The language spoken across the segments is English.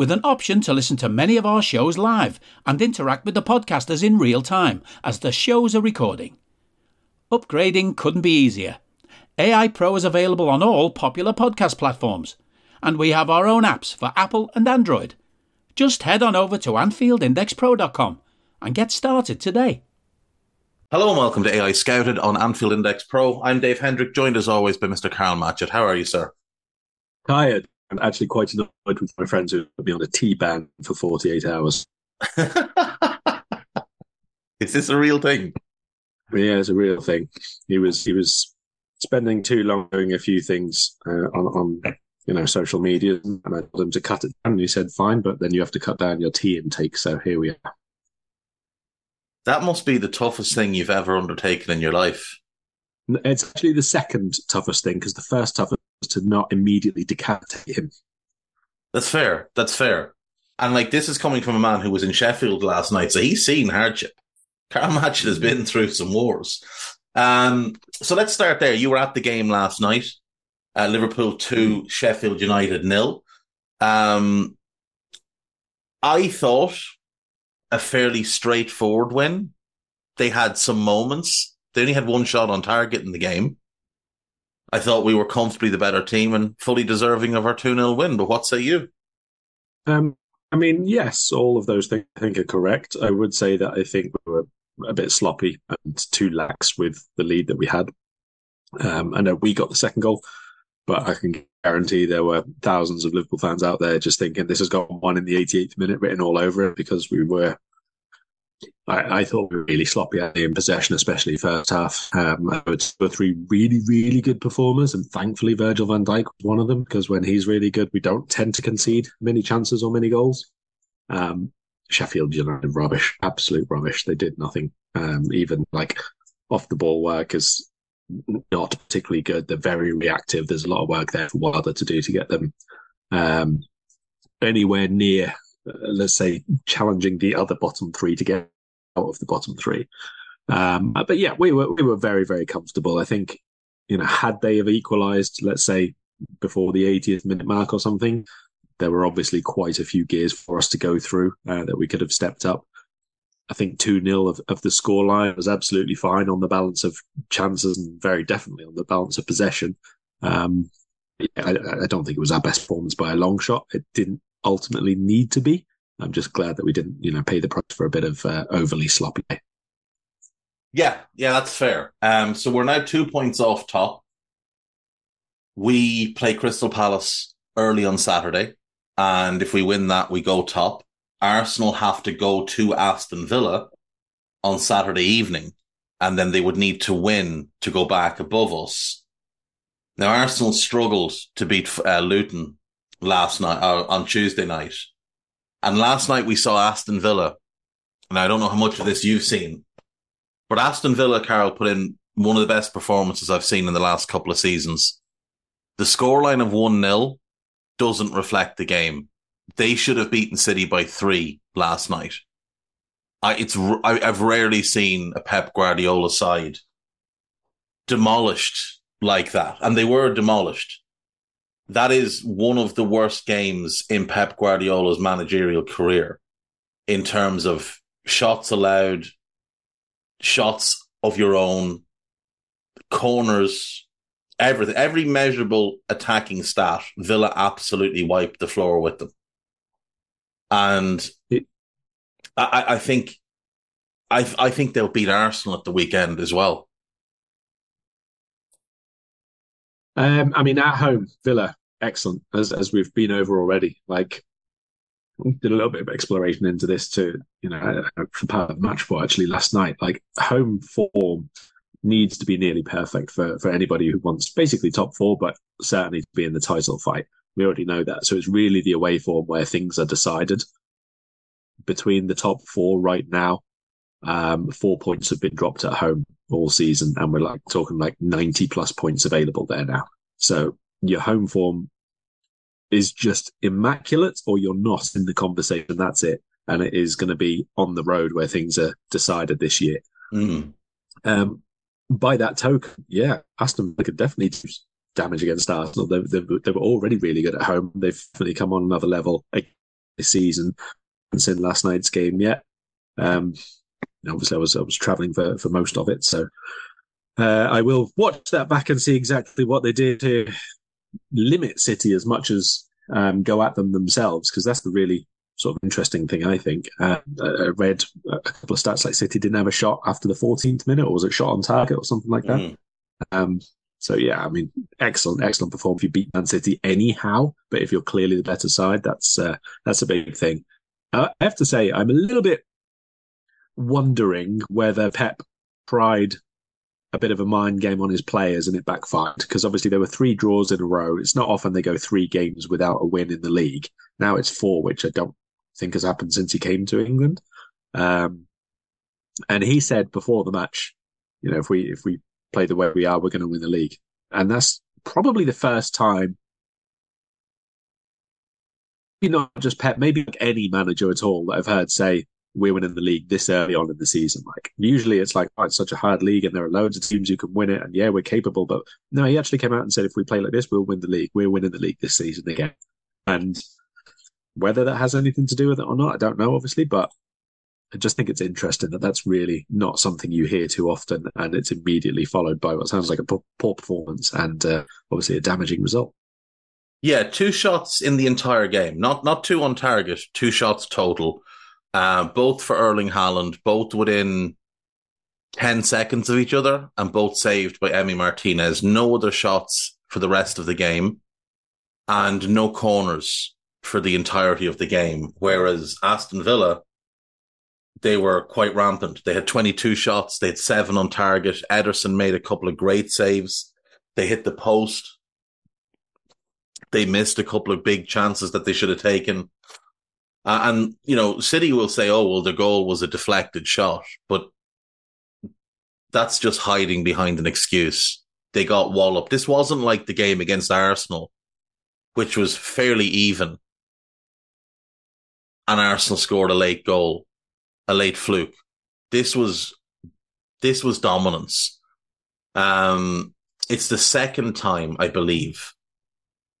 with an option to listen to many of our shows live and interact with the podcasters in real time as the shows are recording. Upgrading couldn't be easier. AI Pro is available on all popular podcast platforms, and we have our own apps for Apple and Android. Just head on over to AnfieldIndexPro.com and get started today. Hello and welcome to AEye Scouted on Anfield Index Pro. I'm Dave Hendrick, joined as always by Mr. Karl Matchett. How are you, sir? Tired. I'm actually quite annoyed with my friends who put me on a T ban for 48 hours. Is this a real thing? Yeah, it's a real thing. He was he was spending too long doing a few things uh, on on you know social media, and I told him to cut it down. And he said, "Fine, but then you have to cut down your tea intake." So here we are. That must be the toughest thing you've ever undertaken in your life. It's actually the second toughest thing because the first toughest to not immediately decapitate him. That's fair. That's fair. And like this is coming from a man who was in Sheffield last night, so he's seen hardship. Karl Matchett has been through some wars. Um, so let's start there. You were at the game last night. Uh, Liverpool two, Sheffield United nil. Um, I thought a fairly straightforward win. They had some moments. They only had one shot on target in the game. I thought we were comfortably the better team and fully deserving of our 2 0 win. But what say you? Um, I mean, yes, all of those things I think are correct. I would say that I think we were a bit sloppy and too lax with the lead that we had. Um, I know we got the second goal, but I can guarantee there were thousands of Liverpool fans out there just thinking this has got one in the 88th minute written all over it because we were. I, I thought we were really sloppy in possession, especially first half. Um, would were three really, really good performers, and thankfully Virgil van Dijk was one of them because when he's really good, we don't tend to concede many chances or many goals. Um, Sheffield United rubbish, absolute rubbish. They did nothing. Um, even like off the ball work is not particularly good. They're very reactive. There's a lot of work there for Wilder to do to get them um, anywhere near, let's say, challenging the other bottom three to get out of the bottom three. Um, but yeah, we were we were very very comfortable. I think you know had they have equalised, let's say before the 80th minute mark or something, there were obviously quite a few gears for us to go through uh, that we could have stepped up. I think 2 0 of, of the scoreline was absolutely fine on the balance of chances and very definitely on the balance of possession. Um, I, I, don't think it was our best performance by a long shot. It didn't ultimately need to be. I'm just glad that we didn't, you know, pay the price for a bit of uh, overly sloppy. Yeah, yeah, that's fair. Um, so we're now two points off top. We play Crystal Palace early on Saturday, and if we win that, we go top. Arsenal have to go to Aston Villa on Saturday evening, and then they would need to win to go back above us. Now, Arsenal struggled to beat uh, Luton last night uh, on Tuesday night, and last night we saw Aston Villa. And I don't know how much of this you've seen, but Aston Villa, Karl, put in one of the best performances I've seen in the last couple of seasons. The scoreline of 1 0 doesn't reflect the game they should have beaten City by three last night. I, it's I, have rarely seen a Pep Guardiola side demolished like that, and they were demolished. That is one of the worst games in Pep Guardiola's managerial career in terms of shots allowed, shots of your own, corners, everything, every measurable attacking stat, Villa absolutely wiped the floor with them. And I, I think, I, I think they'll beat Arsenal at the weekend as well. Um, I mean, at home, Villa, excellent, as as we've been over already. Like, did a little bit of exploration into this to, you know, for part of match for actually last night. Like, home form needs to be nearly perfect for for anybody who wants basically top four, but certainly to be in the title fight. We already know that. So it's really the away form where things are decided between the top four right now. Um, four points have been dropped at home all season, and we're like talking like 90 plus points available there now. So your home form is just immaculate, or you're not in the conversation. That's it. And it is going to be on the road where things are decided this year. Mm. Um, by that token, yeah, Aston could definitely do damage against Arsenal. They, they, they, were already really good at home. They've definitely come on another level this season. And in last night's game yet. Um, obviously, I was I was travelling for for most of it, so uh, I will watch that back and see exactly what they did to limit City as much as um, go at them themselves, because that's the really sort of interesting thing, I think. Uh, I read a couple of stats like City didn't have a shot after the 14th minute, or was it shot on target or something like that? Mm. Um, so yeah, I mean, excellent, excellent performance. If you beat Man City anyhow, but if you're clearly the better side, that's uh, that's a big thing. Uh, I have to say, I'm a little bit wondering whether Pep tried a bit of a mind game on his players and it backfired because obviously there were three draws in a row. It's not often they go three games without a win in the league. Now it's four, which I don't think has happened since he came to England. Um, and he said before the match, you know, if we if we play the way we are, we're going to win the league, and that's probably the first time. Maybe Not just Pep, maybe any manager at all that I've heard say we're winning the league this early on in the season. Like usually it's like, oh, it's such a hard league and there are loads of teams who can win it. And yeah, we're capable. But no, he actually came out and said, if we play like this, we'll win the league. We're winning the league this season again. And whether that has anything to do with it or not, I don't know, obviously, but I just think it's interesting that that's really not something you hear too often, and it's immediately followed by what sounds like a poor performance and uh, obviously a damaging result. Yeah, two shots in the entire game, not not two on target, two shots total, uh, both for Erling Haaland, both within ten seconds of each other, and both saved by Emi Martinez. No other shots for the rest of the game, and no corners for the entirety of the game. Whereas Aston Villa, they were quite rampant. They had 22 shots, they had seven on target. Ederson made a couple of great saves. They hit the post. They missed a couple of big chances that they should have taken. Uh, and, you know, City will say, oh, well, the goal was a deflected shot, but that's just hiding behind an excuse. They got walloped. This wasn't like the game against Arsenal, which was fairly even and Arsenal scored a late goal, a late fluke. This was this was dominance. Um, it's the second time, I believe,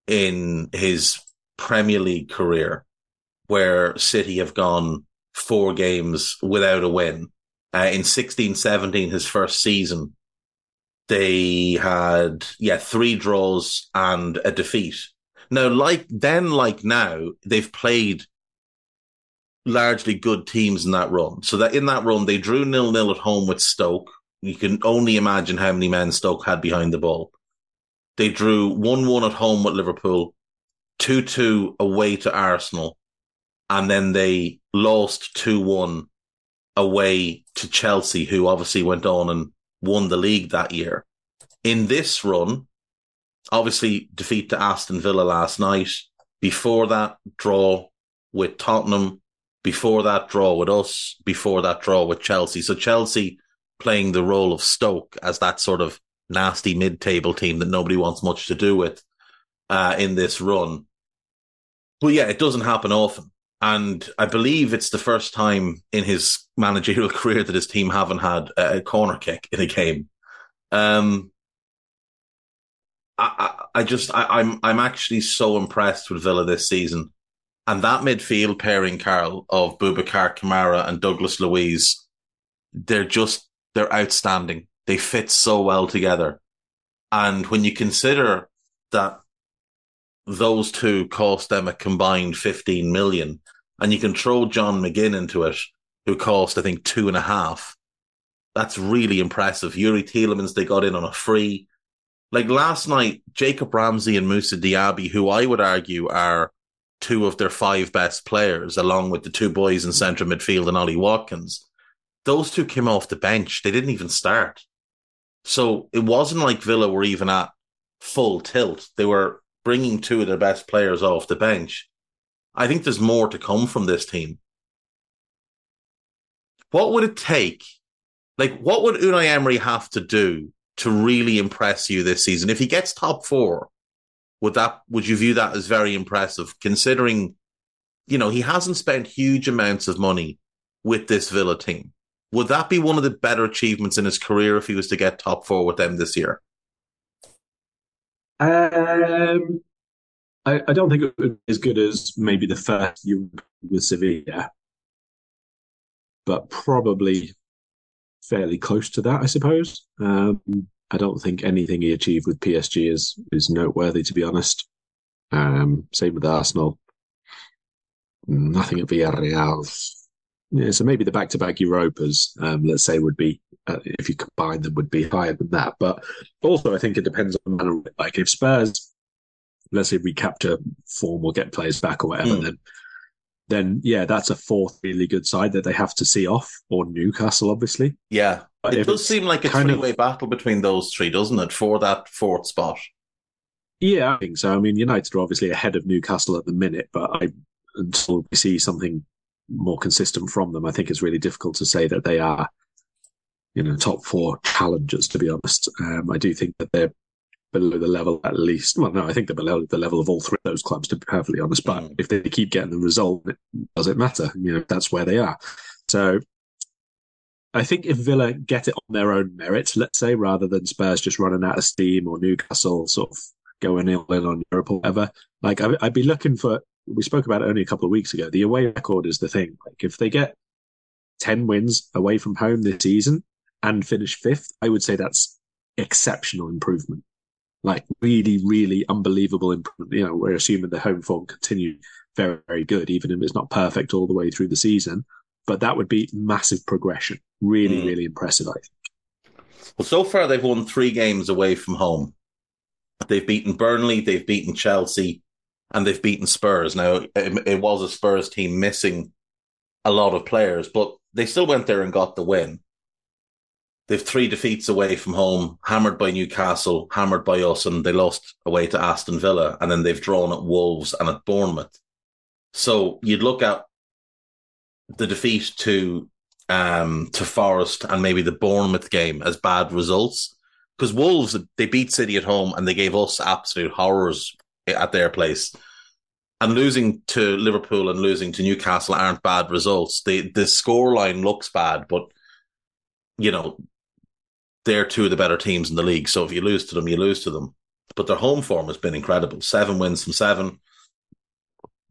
in his Premier League career where City have gone four games without a win. Uh, in 16 17, his first season, they had, yeah, three draws and a defeat. Now, like then, like now, they've played largely good teams in that run. So that in that run, they drew nil nil at home with Stoke. You can only imagine how many men Stoke had behind the ball. They drew 1 1 at home with Liverpool, 2 2 away to Arsenal, and then they lost 2 1 away to Chelsea, who obviously went on and won the league that year. In this run, obviously defeat to Aston Villa last night. Before that, draw with Tottenham, before that draw with us, before that draw with Chelsea. So Chelsea playing the role of Stoke as that sort of nasty mid-table team that nobody wants much to do with uh, in this run. But yeah, it doesn't happen often. And I believe it's the first time in his managerial career that his team haven't had a corner kick in a game. Um, I, I, I just I, I'm I'm actually so impressed with Villa this season. And that midfield pairing, Karl, of Boubacar Kamara and Douglas Luiz, they're just they're outstanding. They fit so well together. And when you consider that those two cost them a combined 15 million, and you can throw John McGinn into it, who cost, I think, two and a half. That's really impressive. Youri Tielemans, they got in on a free. Like last night, Jacob Ramsey and Moussa Diaby, who I would argue are two of their five best players, along with the two boys in centre midfield and Ollie Watkins, those two came off the bench. They didn't even start. So it wasn't like Villa were even at full tilt. They were bringing two of their best players off the bench. I think there's more to come from this team. What would it take? Like, what would Unai Emery have to do to really impress you this season? If he gets top four, would that would you view that as very impressive? Considering, you know, he hasn't spent huge amounts of money with this Villa team. Would that be one of the better achievements in his career if he was to get top four with them this year? Um, I, I don't think it would be as good as maybe the first year with Sevilla, but probably fairly close to that, I suppose. Um, I don't think anything he achieved with PSG is is noteworthy, to be honest. Um, same with Arsenal. Nothing at Villarreal yeah, so maybe the back-to-back Europas, um, let's say, would be uh, if you combine them, would be higher than that. But also, I think it depends on the manner. Like if Spurs, let's say, recapture form or get players back or whatever, mm. then then yeah, that's a fourth really good side that they have to see off, or Newcastle, obviously. Yeah, but it does seem like a three-way of, battle between those three, doesn't it, for that fourth spot? Yeah, I think so. I mean, United are obviously ahead of Newcastle at the minute, but I until we see something more consistent from them, I think it's really difficult to say that they are, you know, top four challengers. To be honest, um, I do think that they're below the level at least. Well, no, I think they're below the level of all three of those clubs. To be perfectly honest, but mm. if they keep getting the result, does it matter? You know, that's where they are. So. I think if Villa get it on their own merit, let's say, rather than Spurs just running out of steam or Newcastle sort of going ill in on Europe or whatever, like I'd be looking for we spoke about it only a couple of weeks ago. The away record is the thing. Like if they get 10 wins away from home this season and finish fifth, I would say that's exceptional improvement. Like really, really unbelievable improvement. You know, we're assuming the home form continue very, very good, even if it's not perfect all the way through the season. But that would be massive progression. Really, mm. really impressive, I think. Well, so far they've won three games away from home. They've beaten Burnley, they've beaten Chelsea, and they've beaten Spurs. Now, it, it, was a Spurs team missing a lot of players, but they still went there and got the win. They've three defeats away from home, hammered by Newcastle, hammered by us, and they lost away to Aston Villa, and then they've drawn at Wolves and at Bournemouth. So you'd look at the defeat to um, to Forest and maybe the Bournemouth game as bad results because Wolves they beat City at home and they gave us absolute horrors at their place. And losing to Liverpool and losing to Newcastle aren't bad results. The the scoreline looks bad, but you know they're two of the better teams in the league. So if you lose to them, you lose to them. But their home form has been incredible. Seven wins from seven.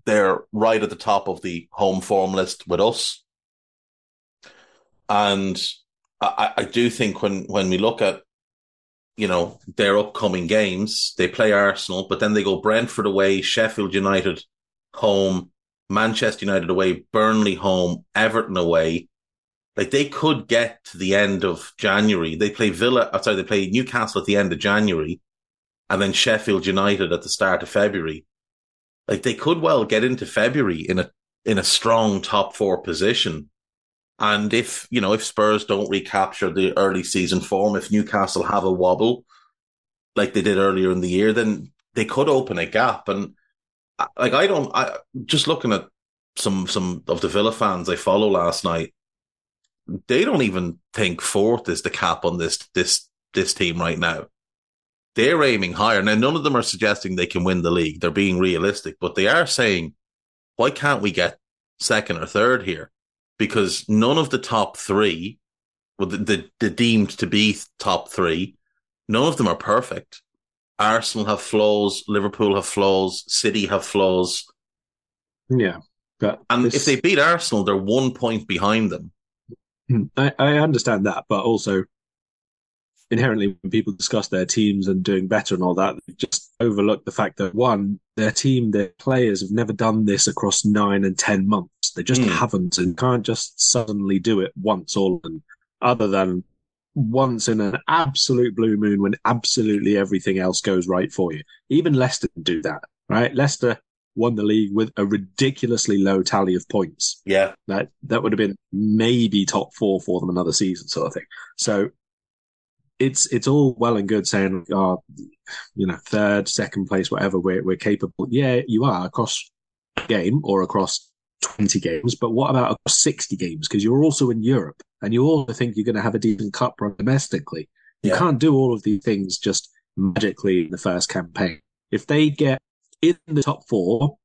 They're right at the top of the home form list with us. And I, I do think when when we look at you know, their upcoming games. They play Arsenal, but then they go Brentford away, Sheffield United home, Manchester United away, Burnley home, Everton away. Like they could get to the end of January. They play Villa, uh, sorry, they play Newcastle at the end of January, and then Sheffield United at the start of February. Like they could well get into February in a in a strong top four position and if, you know, if Spurs don't recapture the early season form, if Newcastle have a wobble like they did earlier in the year, then they could open a gap. And like, I don't, I just looking at some, some of the Villa fans I follow last night, they don't even think fourth is the cap on this, this, this team right now. They're aiming higher. Now, none of them are suggesting they can win the league. They're being realistic, but they are saying, why can't we get second or third here? because none of the top three, well, the, the, the deemed to be top three, none of them are perfect. Arsenal have flaws, Liverpool have flaws, City have flaws. Yeah. But And this- if they beat Arsenal, they're one point behind them. I, I understand that, but also inherently when people discuss their teams and doing better and all that, they just overlook the fact that one, their team, their players have never done this across nine and ten months. They just Hmm. haven't and can't just suddenly do it once all and other than once in an absolute blue moon when absolutely everything else goes right for you. Even Leicester do that, right? Leicester won the league with a ridiculously low tally of points Yeah. that that would have been maybe top four for them another season sort of thing. So it's it's all well and good saying, oh, you know, third, second place, whatever, we're we're capable. Yeah, you are across a game or across twenty games, but what about across sixty games? Because you're also in Europe and you also think you're going to have a decent cup run domestically. You Yeah. can't do all of these things just magically in the first campaign. If they get in the top four,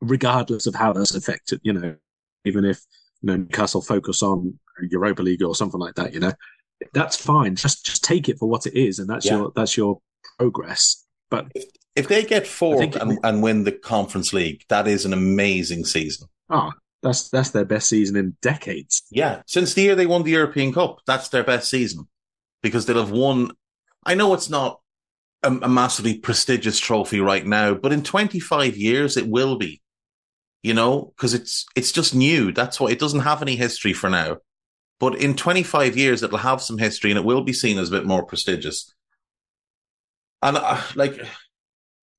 regardless of how that's affected, you know, even if you know Newcastle focus on Europa League or something like that, you know, that's fine. Just just take it for what it is, and that's Yeah. your that's your progress. But If they get four and, and win the Conference League, that is an amazing season. ah, that's that's their best season in decades. Yeah. Since the year they won the European Cup, that's their best season because they'll have won. I know it's not a, a massively prestigious trophy right now, but in 25 years it will be. You know, because it's it's just new. That's why it doesn't have any history for now. But in 25 years, it'll have some history and it will be seen as a bit more prestigious. And uh, like,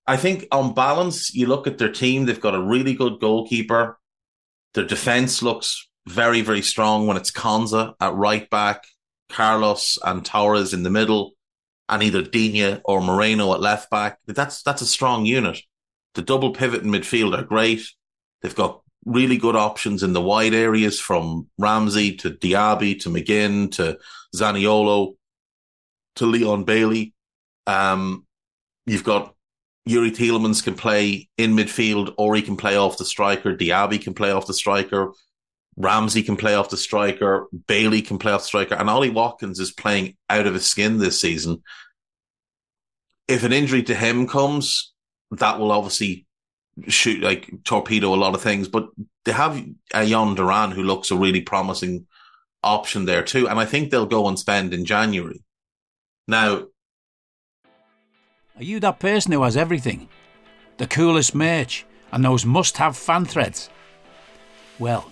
I think on balance, you look at their team, they've got a really good goalkeeper. Their defense looks very, very strong when it's Konsa at right back, Carlos and Torres in the middle, and either Digne or Moreno at left back. That's that's a strong unit. The double pivot in midfield are great. They've got really good options in the wide areas from Ramsey to Diaby to McGinn to Zaniolo to Leon Bailey. Um, you've got Youri Tielemans can play in midfield or he can play off the striker. Diaby can play off the striker. Ramsey can play off the striker. Bailey can play off the striker. And Ollie Watkins is playing out of his skin this season. If an injury to him comes, that will obviously shoot like torpedo a lot of things. But they have a Jhon Duran who looks a really promising option there too. And I think they'll go and spend in January. Now, Are you that person who has everything? The coolest merch and those must have fan threads? Well,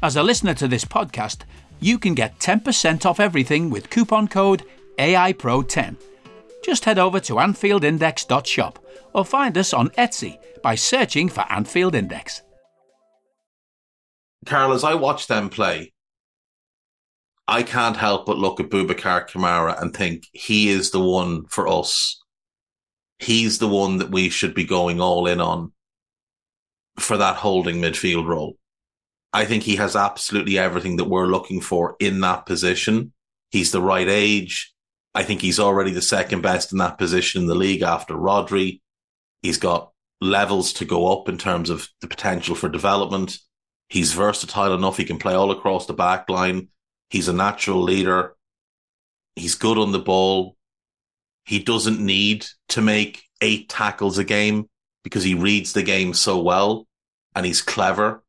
As a listener to this podcast, you can get 10% off everything with coupon code AIPRO10. Just head over to AnfieldIndex.shop or find us on Etsy by searching for Anfield Index. Karl, as I watch them play, I can't help but look at Boubacar Kamara and think he is the one for us. He's the one that we should be going all in on for that holding midfield role. I think he has absolutely everything that we're looking for in that position. He's the right age. I think he's already the second best in that position in the league after Rodri. He's got levels to go up in terms of the potential for development. He's versatile enough. He can play all across the back line. He's a natural leader. He's good on the ball. He doesn't need to make eight tackles a game because he reads the game so well and he's clever.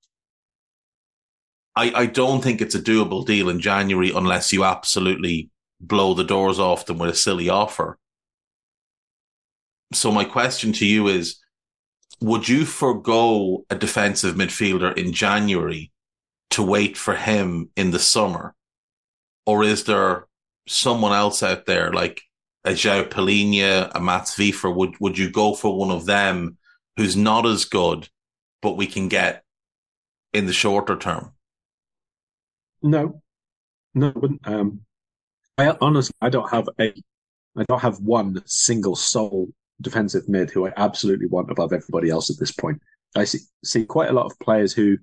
I, I don't think it's a doable deal in January unless you absolutely blow the doors off them with a silly offer. So my question to you is, would you forego a defensive midfielder in January to wait for him in the summer? Or is there someone else out there like a João Palhinha, a Mats Wieffer? Would, would you go for one of them who's not as good, but we can get in the shorter term? No, no, I wouldn't. Um, I honestly, I don't have a, I don't have one single sole defensive mid who I absolutely want above everybody else at this point. I see, see quite a lot of players who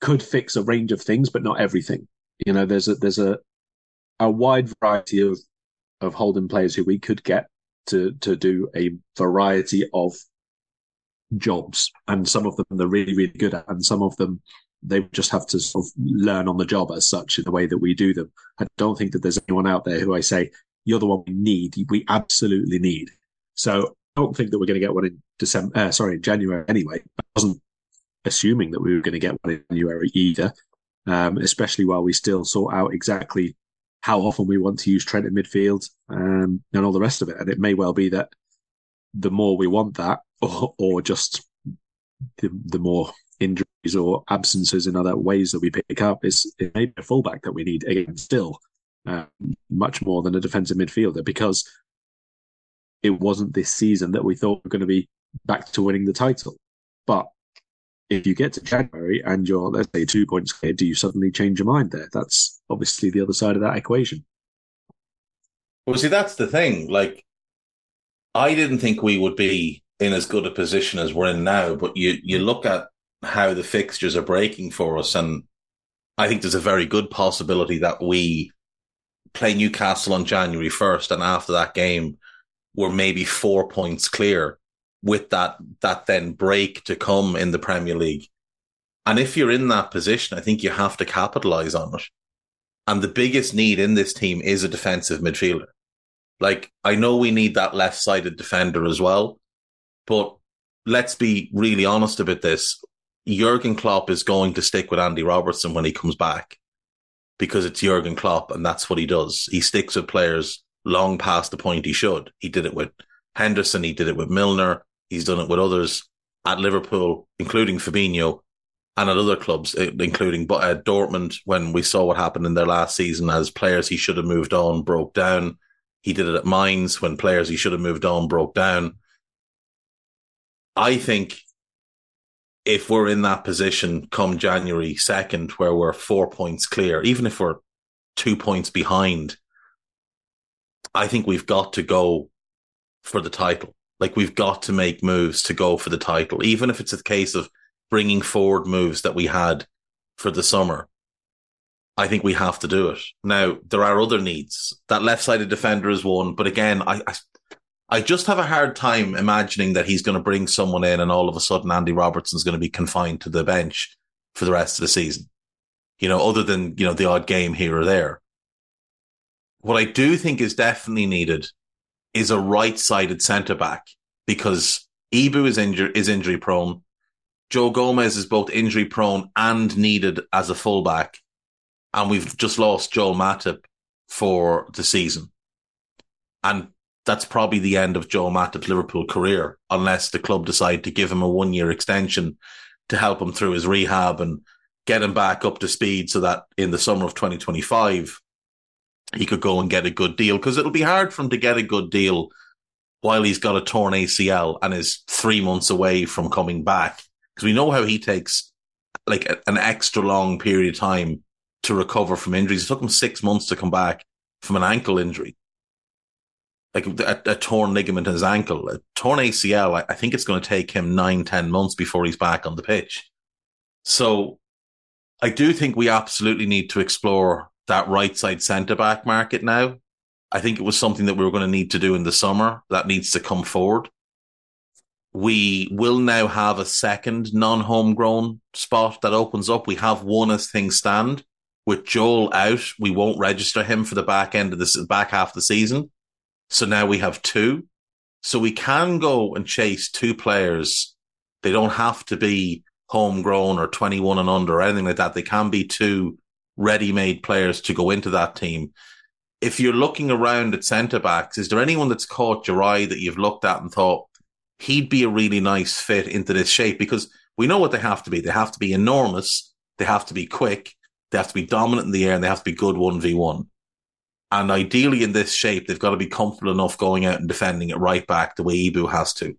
could fix a range of things, but not everything. You know, there's a there's a a wide variety of of holding players who we could get to to do a variety of jobs, and some of them they're really really good at, and some of them they just have to sort of learn on the job as such in the way that we do them. I don't think that there's anyone out there who I say you're the one we need, we absolutely need. So I don't think that we're going to get one in December. Uh, sorry, in January anyway. I wasn't assuming that we were going to get one in January either, um, especially while we still sort out exactly how often we want to use Trent in midfield um, and all the rest of it. And it may well be that the more we want that, or, or just the, the more injuries or absences in other ways that we pick up, is it may be a fullback that we need again still. Uh, much more than a defensive midfielder because it wasn't this season that we thought we were going to be back to winning the title. But if you get to January and you're, let's say, two points clear, do you suddenly change your mind there? That's obviously the other side of that equation. Well, see, that's the thing. Like, I didn't think we would be in as good a position as we're in now, but you, you look at how the fixtures are breaking for us, and I think there's a very good possibility that we play Newcastle on January 1st, and after that game, we're maybe four points clear with that that then break to come in the Premier League. And if you're in that position, I think you have to capitalize on it. And the biggest need in this team is a defensive midfielder. Like I know we need that left-sided defender as well, but let's be really honest about this. Jurgen Klopp is going to stick with Andy Robertson when he comes back because it's Jurgen Klopp and that's what he does. He sticks with players long past the point he should. He did it with Henderson, he did it with Milner, He's done it with others at Liverpool, including Fabinho, and at other clubs, eh, including uh, Dortmund, when we saw what happened in their last season as players he should have moved on broke down. He did it at Mainz when players he should have moved on broke down. I think if we're in that position come January 2nd, where we're four points clear, even if we're two points behind, I think we've got to go for the title. Like we've got to make moves to go for the title, even if it's a case of bringing forward moves that we had for the summer. I think we have to do it. Now, there are other needs. That left sided defender is one, but again, I, I, I just have a hard time imagining that he's going to bring someone in and all of a sudden Andy Robertson's going to be confined to the bench for the rest of the season. You know, other than, you know, the odd game here or there. What I do think is definitely needed is a right sided centre back because Ibou is injured is injury prone. Joe Gomez is both injury prone and needed as a fullback. And we've just lost Joel Matip for the season. And that's probably the end of Joe Matip's Liverpool career, unless the club decide to give him a one year extension to help him through his rehab and get him back up to speed so that in the summer of 2025, he could go and get a good deal because it'll be hard for him to get a good deal while he's got a torn ACL and is three months away from coming back. Because we know how he takes like a, an extra long period of time to recover from injuries. It took him six months to come back from an ankle injury, like a, a torn ligament in his ankle, a torn ACL. I, I think it's going to take him nine, ten months before he's back on the pitch. So I do think we absolutely need to explore that right side centre back market now. I think it was something that we were going to need to do in the summer that needs to come forward. We will now have a second non homegrown spot that opens up. We have one as things stand. With Joel out, we won't register him for the back end of this back half of the season. So now we have two. So we can go and chase two players. They don't have to be homegrown or 21 and under or anything like that. They can be two ready-made players to go into that team. If you're looking around at centre backs, is there anyone that's caught your eye that you've looked at and thought he'd be a really nice fit into this shape? Because we know what they have to be. They have to be enormous. They have to be quick. They have to be dominant in the air and they have to be good 1v1. And ideally in this shape, they've got to be comfortable enough going out and defending it right back the way Ibou has to.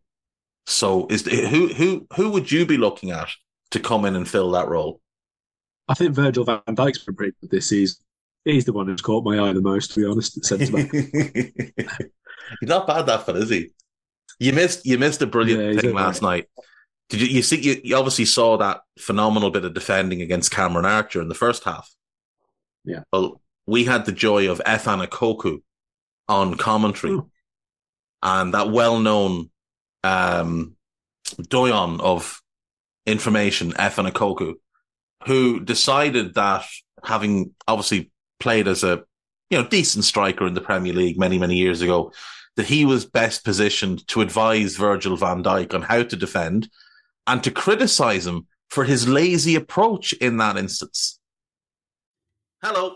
So is who who who would you be looking at to come in and fill that role? I think Virgil van Dijk's been pretty good this season. He's the one who's caught my eye the most, to be honest, centre back. He's not bad that fun, is he? You missed you missed a brilliant Yeah, thing last night. Did you, you see? You, you obviously saw that phenomenal bit of defending against Cameron Archer in the first half. Yeah. Well, we had the joy of Efan Ekoku on commentary, Hmm. and that well-known um, doyon of information, Efan Ekoku, who decided that having obviously played as a you know decent striker in the Premier League many many years ago, that he was best positioned to advise Virgil van Dijk on how to defend and to criticize him for his lazy approach in that instance. Hello,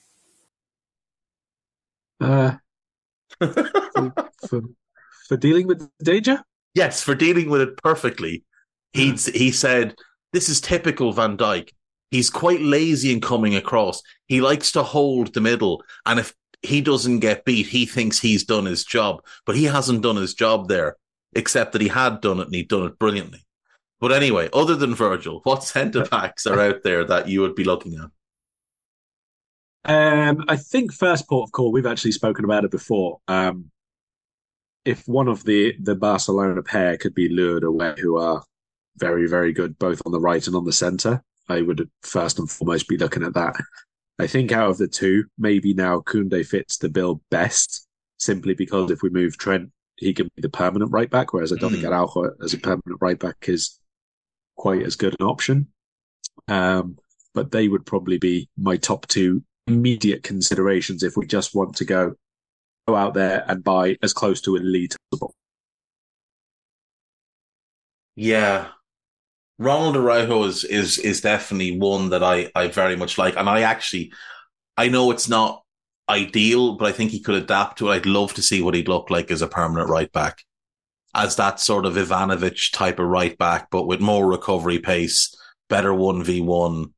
Uh, for, for, for dealing with danger? Yes, for dealing with it perfectly. He he said this is typical Van Dijk. He's quite lazy in coming across. He likes to hold the middle, and if he doesn't get beat, he thinks he's done his job. But he hasn't done his job there, except that he had done it and he'd done it brilliantly. But anyway, other than Virgil, what centre backs are out there that you would be looking at? Um, I think first port of call, we've actually spoken about it before. Um, if one of the, the Barcelona pair could be lured away, who are very, very good both on the right and on the centre, I would first and foremost be looking at that. I think out of the two, maybe now Koundé fits the bill best, simply because if we move Trent, he can be the permanent right back, whereas I don't think Mm. Araujo as a permanent right back is quite as good an option. Um, but they would probably be my top two immediate considerations if we just want to go go out there and buy as close to elite as possible. Yeah. Ronald Araujo is is is definitely one that I I very much like, and I actually I know it's not ideal, but I think he could adapt to it. I'd love to see what he'd look like as a permanent right back, as that sort of Ivanovic type of right back, but with more recovery pace, better one v one.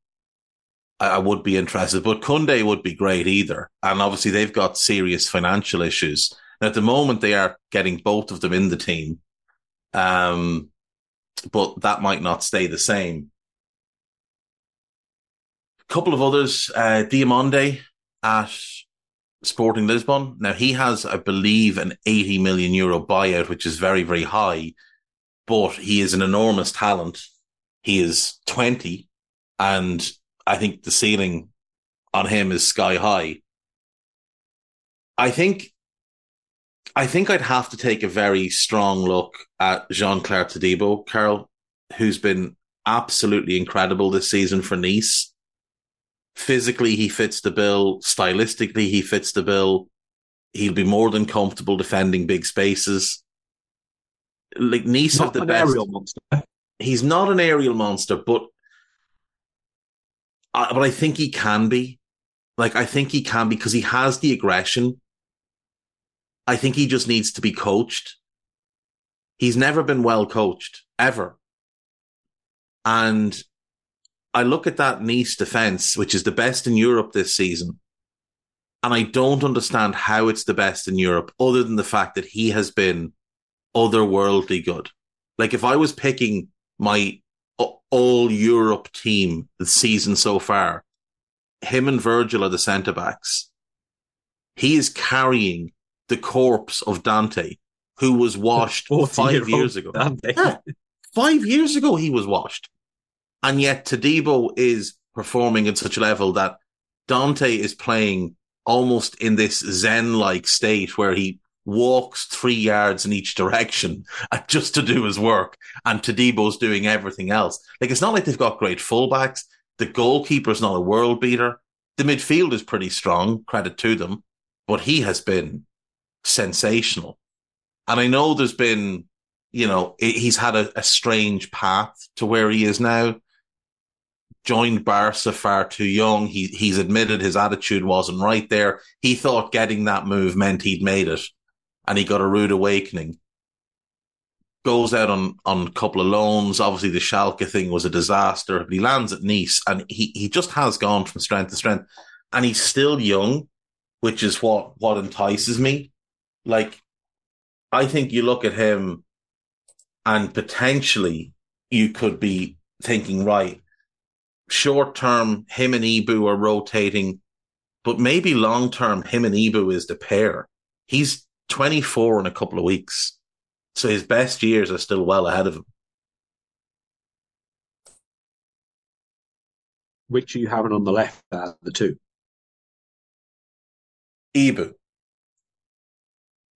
I would be interested, but Koundé would be great either, and obviously they've got serious financial issues. At the moment, they are getting both of them in the team. Um, but that might not stay the same. A couple of others, uh, at Sporting Lisbon. Now he has, I believe, an 80 million euro buyout, which is very, very high, but he is an enormous talent. He is 20 and I think the ceiling on him is sky high. I think I think I'd have to take a very strong look at Jean Clair Todibo, Carol, who's been absolutely incredible this season for Nice. Physically, he fits the bill. Stylistically, he fits the bill. He'll be more than comfortable defending big spaces. Like Nice have the best. aerial monster. He's not an aerial monster, but I, but I think he can be. Like I think he can because he has the aggression. I think he just needs to be coached. He's never been well coached ever. And I look at that Nice defense, which is the best in Europe this season. And I don't understand how it's the best in Europe other than the fact that he has been otherworldly good. Like if I was picking my all Europe team the season so far, him and Virgil are the centre backs. He is carrying the corpse of Dante, who was washed five years ago. Yeah, five years ago he was washed. And yet Todibo is performing at such a level that Dante is playing almost in this Zen like state where he walks three yards in each direction uh, just to do his work, and Todibo's doing everything else. Like it's not like they've got great fullbacks. The goalkeeper's not a world beater. The midfield is pretty strong, credit to them, but he has been sensational. And I know there's been, you know, he's had a, a strange path to where he is now. Joined Barca far too young. He he's admitted his attitude wasn't right there. He thought getting that move meant he'd made it, and he got a rude awakening. Goes out on on a couple of loans. Obviously, the Schalke thing was a disaster, but he lands at Nice, and he he just has gone from strength to strength, and he's still young, which is what what entices me. Like I think you look at him and potentially you could be thinking, right, short term, him and Ibou are rotating, but maybe long term, him and Ibou is the pair. He's 24 in a couple of weeks. So his best years are still well ahead of him. Which are you having on the left out of the two? Ibou.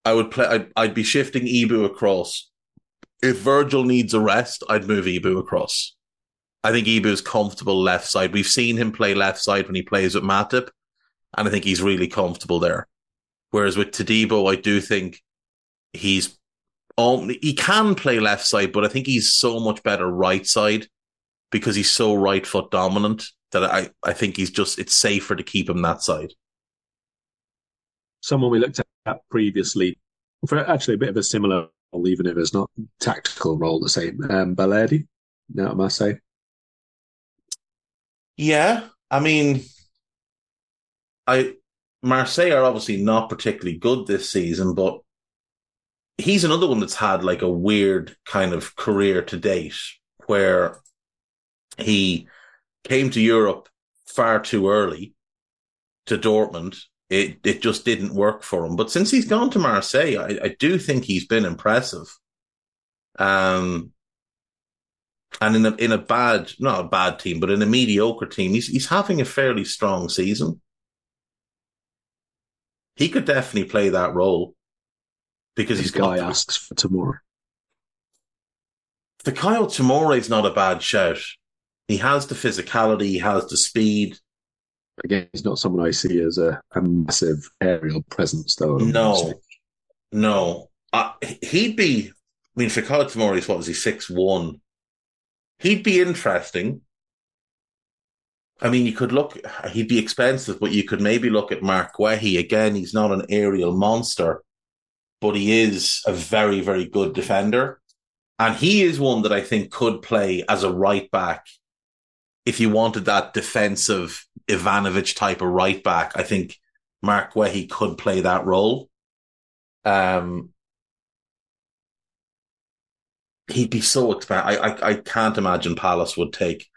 I would play. I'd, I'd be shifting Ibou across. If Virgil needs a rest, I'd move Ibou across. I think Ibou's comfortable left side. We've seen him play left side when he plays with Matip, and I think he's really comfortable there. Whereas with Todibo, I do think he's only he can play left side, but I think he's so much better right side because he's so right foot dominant that I, I think he's just it's safer to keep him that side. Someone we looked at previously for actually a bit of a similar role, even if it's not tactical role the same. Um, Balerdi, now at Marseille. Yeah, I mean, I Marseille are obviously not particularly good this season, but he's another one that's had like a weird kind of career to date where he came to Europe far too early to Dortmund it it just didn't work for him. But since he's gone to Marseille, I, I do think he's been impressive. Um, and in a in a bad, not a bad team, but in a mediocre team, he's he's having a fairly strong season. He could definitely play that role because this he's guy got asks for Tomori. The Kyle Tomori is not a bad shout. He has the physicality, he has the speed. Again, he's not someone I see as a, a massive aerial presence, though. No, no. Uh, he'd be. I mean, Fikayo Tomori is what was he six one? He'd be interesting. I mean, you could look. He'd be expensive, but you could maybe look at Marc Guehi again. He's not an aerial monster, but he is a very, very good defender, and he is one that I think could play as a right back if you wanted that defensive Ivanovic type of right back, I think Marc Guehi could play that role. Um, he'd be so expensive. I, I I can't imagine Palace would take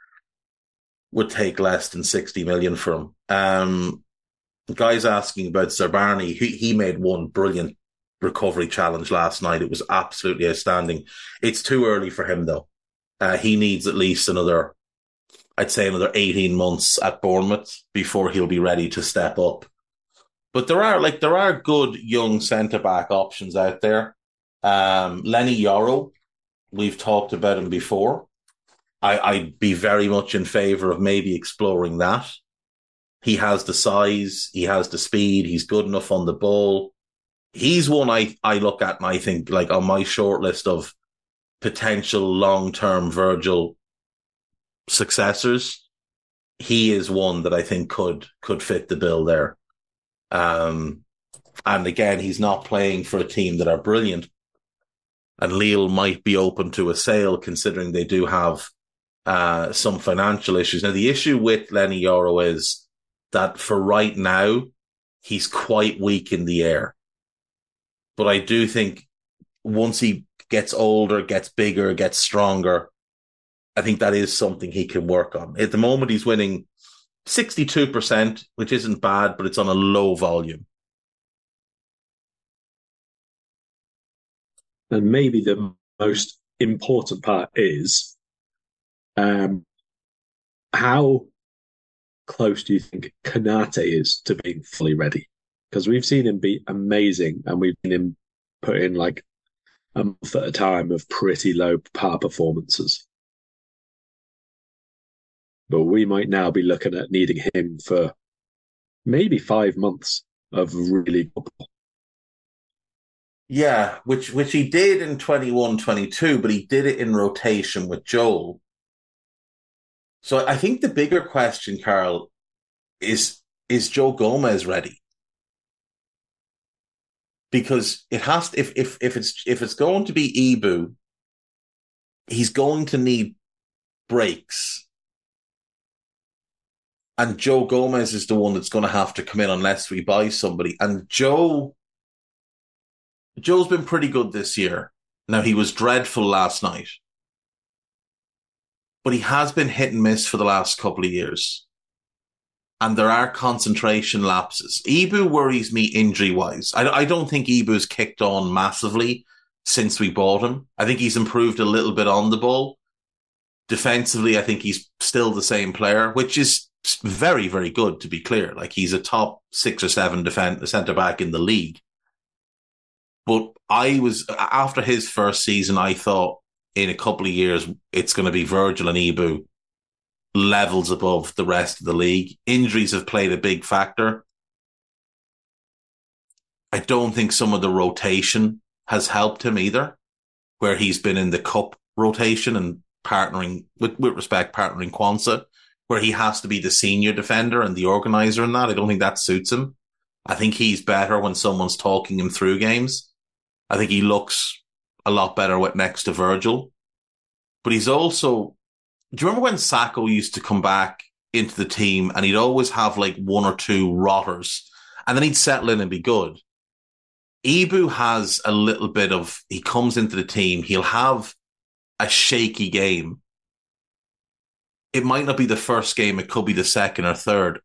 would take less than sixty million from. Um, guys asking about Zabarnyi. He he made one brilliant recovery challenge last night. It was absolutely outstanding. It's too early for him though. Uh, he needs at least another I'd say another 18 months at Bournemouth before he'll be ready to step up. But there are like there are good young centre back options out there. Um, Leny Yoro, we've talked about him before. I, I'd be very much in favour of maybe exploring that. He has the size, he has the speed, he's good enough on the ball. He's one I, I look at and I think like on my short list of potential long term Virgil successors, he is one that I think could could fit the bill there. Um, and again, he's not playing for a team that are brilliant. And Lille might be open to a sale considering they do have uh, some financial issues. Now, the issue with Leny Yoro is that for right now, he's quite weak in the air. But I do think once he gets older, gets bigger, gets stronger, I think that is something he can work on. At the moment, he's winning 62%, which isn't bad, but it's on a low volume. And maybe the most important part is um, how close do you think Konate is to being fully ready? Because we've seen him be amazing and we've seen him put in like a month at a time of pretty low par performances. But we might now be looking at needing him for maybe five months of really good. Yeah, which which he did in 21, 22, but he did it in rotation with Joel. So I think the bigger question, Karl, is is Joe Gomez ready? Because it has to, if if if it's if it's going to be Ibou, he's going to need breaks. And Joe Gomez is the one that's going to have to come in unless we buy somebody. And Joe Joe's been pretty good this year. Now he was dreadful last night. But he has been hit and miss for the last couple of years. And there are concentration lapses. Ibou worries me injury wise. I, I don't think Ibou's kicked on massively since we bought him. I think he's improved a little bit on the ball. Defensively, I think he's still the same player, which is very, very good to be clear. Like he's a top six or seven defend centre back in the league. But I was after his first season, I thought in a couple of years it's going to be Virgil and Ibou levels above the rest of the league. Injuries have played a big factor. I don't think some of the rotation has helped him either, where he's been in the cup rotation and partnering with, with respect, partnering Quansah, where he has to be the senior defender and the organizer in that. I don't think that suits him. I think he's better when someone's talking him through games. I think he looks a lot better with next to Virgil. But he's also do you remember when Sakho used to come back into the team and he'd always have like one or two rotters and then he'd settle in and be good? Ibou has a little bit of, he comes into the team, he'll have a shaky game. It might not be the first game, it could be the second or third,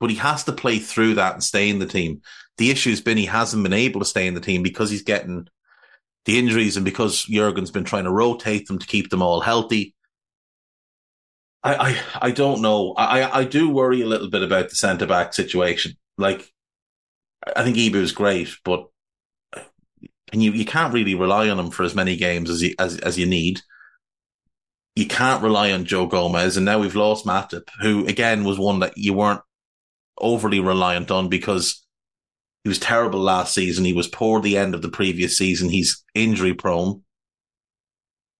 but he has to play through that and stay in the team. The issue's been he hasn't been able to stay in the team because he's getting the injuries and because Jurgen's been trying to rotate them to keep them all healthy. I, I, I don't know. I, I do worry a little bit about the centre back situation. Like, I think is great, but and you, you can't really rely on him for as many games as you, as, as you need. You can't rely on Joe Gomez, and now we've lost Matip, who again was one that you weren't overly reliant on because he was terrible last season. He was poor the end of the previous season. He's injury prone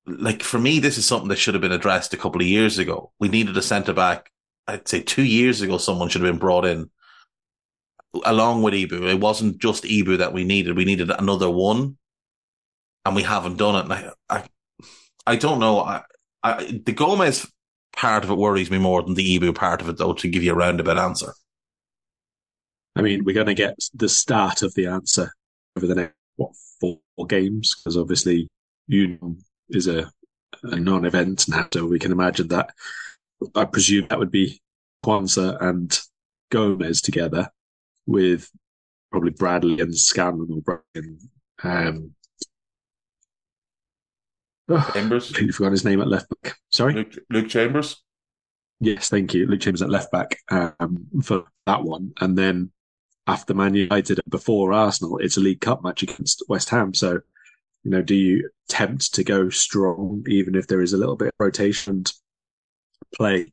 like for me, this is something that should have been addressed a couple of years ago. We needed a centre back. I'd say two years ago, someone should have been brought in along with Ibou. It wasn't just Ibou that we needed. We needed another one, and we haven't done it. And I, I, I don't know. I, I, the Gomez part of it worries me more than the Ibou part of it, though. To give you a roundabout answer. I mean, we're going to get the start of the answer over the next what four games because obviously you is a, a non-event now, so we can imagine that. I presume that would be Quansah and Gomez together with probably Bradley and Scanlon or Brian. Um, oh, Chambers. I forgot his name at left back. Sorry, Luke, Luke Chambers. Yes, thank you. Luke Chambers at left back um, for that one, and then after Man United before Arsenal, it's a League Cup match against West Ham. So you know, do you attempt to go strong, even if there is a little bit of rotation play?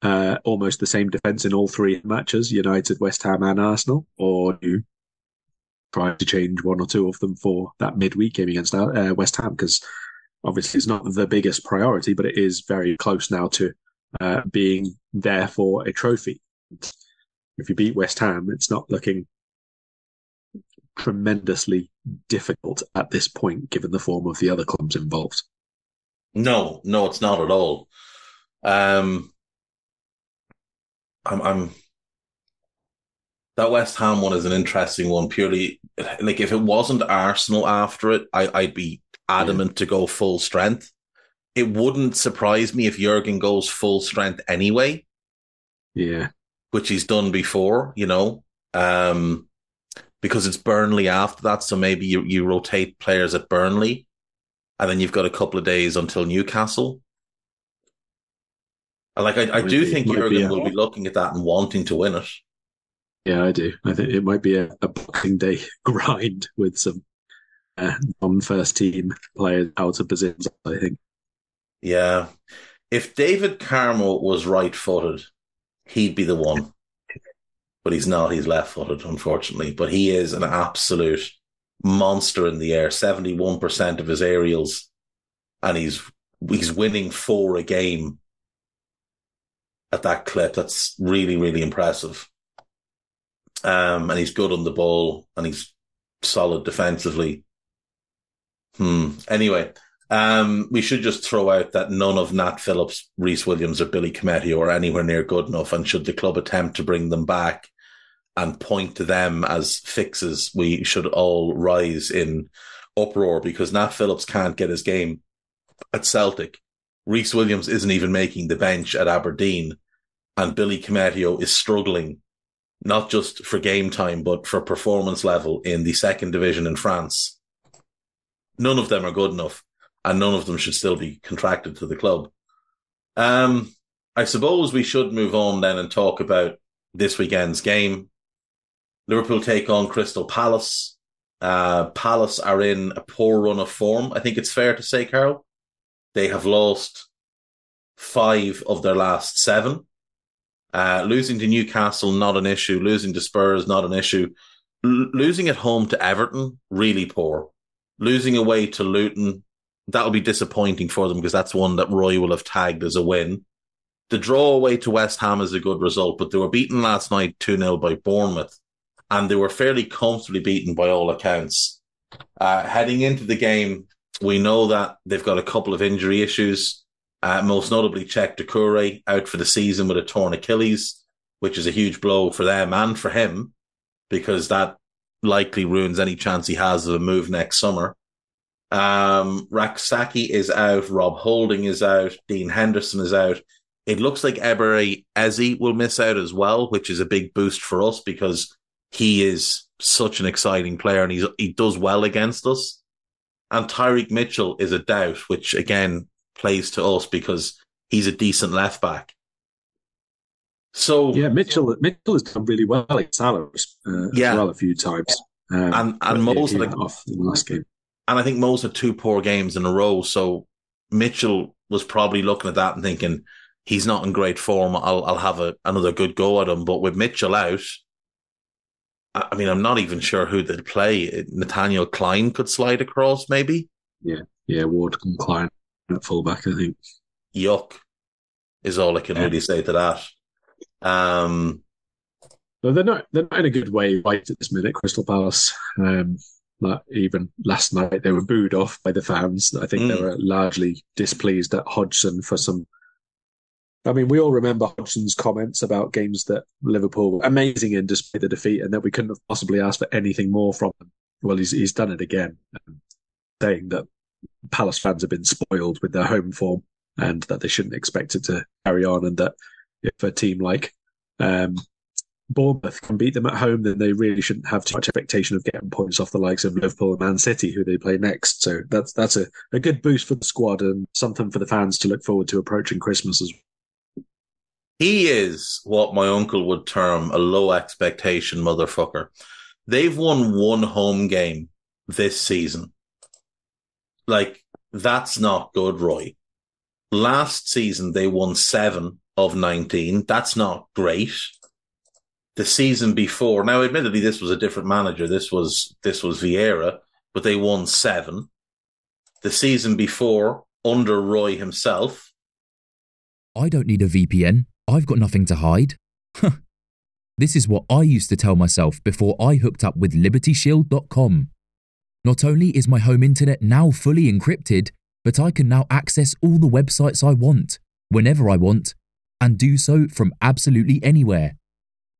Uh, almost the same defense in all three matches, United, West Ham, and Arsenal, or do you try to change one or two of them for that midweek game against uh, West Ham? Because obviously it's not the biggest priority, but it is very close now to uh, being there for a trophy. If you beat West Ham, it's not looking tremendously difficult at this point, given the form of the other clubs involved. No, no, it's not at all. Um, I'm, I'm that West Ham one is an interesting one. Purely, like if it wasn't Arsenal after it, I, I'd be adamant yeah. to go full strength. It wouldn't surprise me if Jurgen goes full strength anyway. Yeah, which he's done before. You know, um, because it's Burnley after that. So maybe you, you rotate players at Burnley and then you've got a couple of days until Newcastle. And like, I, I do think Jurgen will be looking at that and wanting to win it. Yeah, I do. I think it might be a, a Boxing Day grind with some uh, non-first team players out of positions. I think. Yeah, if David Carmo was right-footed, he'd be the one. But he's not. He's left-footed, unfortunately. But he is an absolute monster in the air. Seventy-one percent of his aerials, and he's he's winning four a game at that clip. That's really really impressive. Um, and he's good on the ball, and he's solid defensively. Hmm. Anyway, um, we should just throw out that none of Nat Phillips, Rhys Williams, or Billy Koumetio are anywhere near good enough. And should the club attempt to bring them back and point to them as fixes, we should all rise in uproar because Nat Phillips can't get his game at Celtic. Rhys Williams isn't even making the bench at Aberdeen. And Billy Koumetio is struggling, not just for game time, but for performance level in the second division in France. None of them are good enough and none of them should still be contracted to the club. Um, I suppose we should move on then and talk about this weekend's game. Liverpool take on Crystal Palace. Uh, Palace are in a poor run of form. I think it's fair to say, Karl. They have lost five of their last seven. Uh, losing to Newcastle, not an issue. Losing to Spurs, not an issue. L- losing at home to Everton, really poor. Losing away to Luton, that'll be disappointing for them because that's one that Roy will have tagged as a win. The draw away to West Ham is a good result, but they were beaten last night 2 0 by Bournemouth, and they were fairly comfortably beaten by all accounts. Uh, heading into the game, we know that they've got a couple of injury issues, uh, most notably Cheick Doucouré out for the season with a torn Achilles, which is a huge blow for them and for him because that likely ruins any chance he has of a move next summer. Um, Rak-Sakyi is out. Rob Holding is out. Dean Henderson is out. It looks like Eberechi Eze will miss out as well, which is a big boost for us because he is such an exciting player and he's, he does well against us. And Tyrick Mitchell is a doubt, which again plays to us because he's a decent left back. So yeah, Mitchell Mitchell has done really well at salaries uh, yeah. as well a few times. Um, and and Mo's had off in the last game. And I think Mo's had two poor games in a row. So Mitchell was probably looking at that and thinking, he's not in great form. I'll I'll have a, another good go at him. But with Mitchell out, I mean, I'm not even sure who they'd play. Nathaniel Clyne could slide across, maybe. Yeah, yeah, Ward and Clyne at fullback, I think. Yuck, is all I can yeah. really say to that. Um, but they're not they're not in a good way right at this minute. Crystal Palace. Um, like even last night, they were booed off by the fans. I think mm. they were largely displeased at Hodgson for some. I mean, we all remember Hodgson's comments about games that Liverpool were amazing in despite the defeat, and that we couldn't have possibly asked for anything more from them. Well, he's he's done it again, saying that Palace fans have been spoiled with their home form and that they shouldn't expect it to carry on, and that if a team like um, Bournemouth can beat them at home, then they really shouldn't have too much expectation of getting points off the likes of Liverpool and Man City, who they play next. So that's that's a, a good boost for the squad and something for the fans to look forward to approaching Christmas as well. He is what my uncle would term a low expectation motherfucker. They've won one home game this season. Like, that's not good, Roy. Last season, they won seven of 19. That's not great the season before. Now, admittedly, this was a different manager. This was this was Vieira, but they won seven. The season before, under Roy himself. I don't need a VPN. I've got nothing to hide. this is what I used to tell myself before I hooked up with LibertyShield.com. Not only is my home internet now fully encrypted, but I can now access all the websites I want, whenever I want, and do so from absolutely anywhere.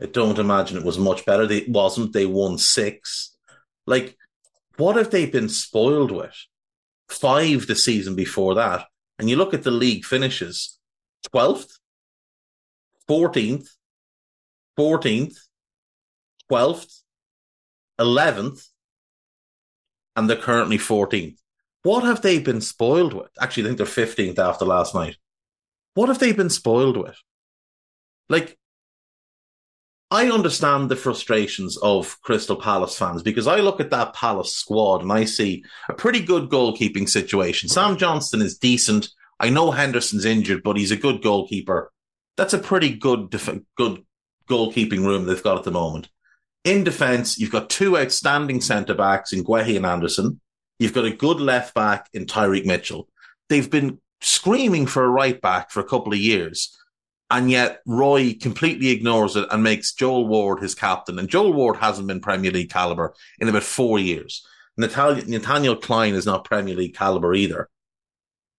I don't imagine it was much better. It wasn't. They won six. Like, what have they been spoiled with? Five the season before that. And you look at the league finishes 12th, 14th, 14th, 12th, 11th, and they're currently 14th. What have they been spoiled with? Actually, I think they're 15th after last night. What have they been spoiled with? Like, I understand the frustrations of Crystal Palace fans because I look at that Palace squad and I see a pretty good goalkeeping situation. Sam Johnstone is decent. I know Henderson's injured, but he's a good goalkeeper. That's a pretty good, def- good goalkeeping room they've got at the moment. In defence, you've got two outstanding centre backs in Guehi and Anderson. You've got a good left back in Tyrick Mitchell. They've been screaming for a right back for a couple of years. And yet Roy completely ignores it and makes Joel Ward his captain. And Joel Ward hasn't been Premier League caliber in about four years. Nathaniel, Nathaniel Clyne is not Premier League caliber either.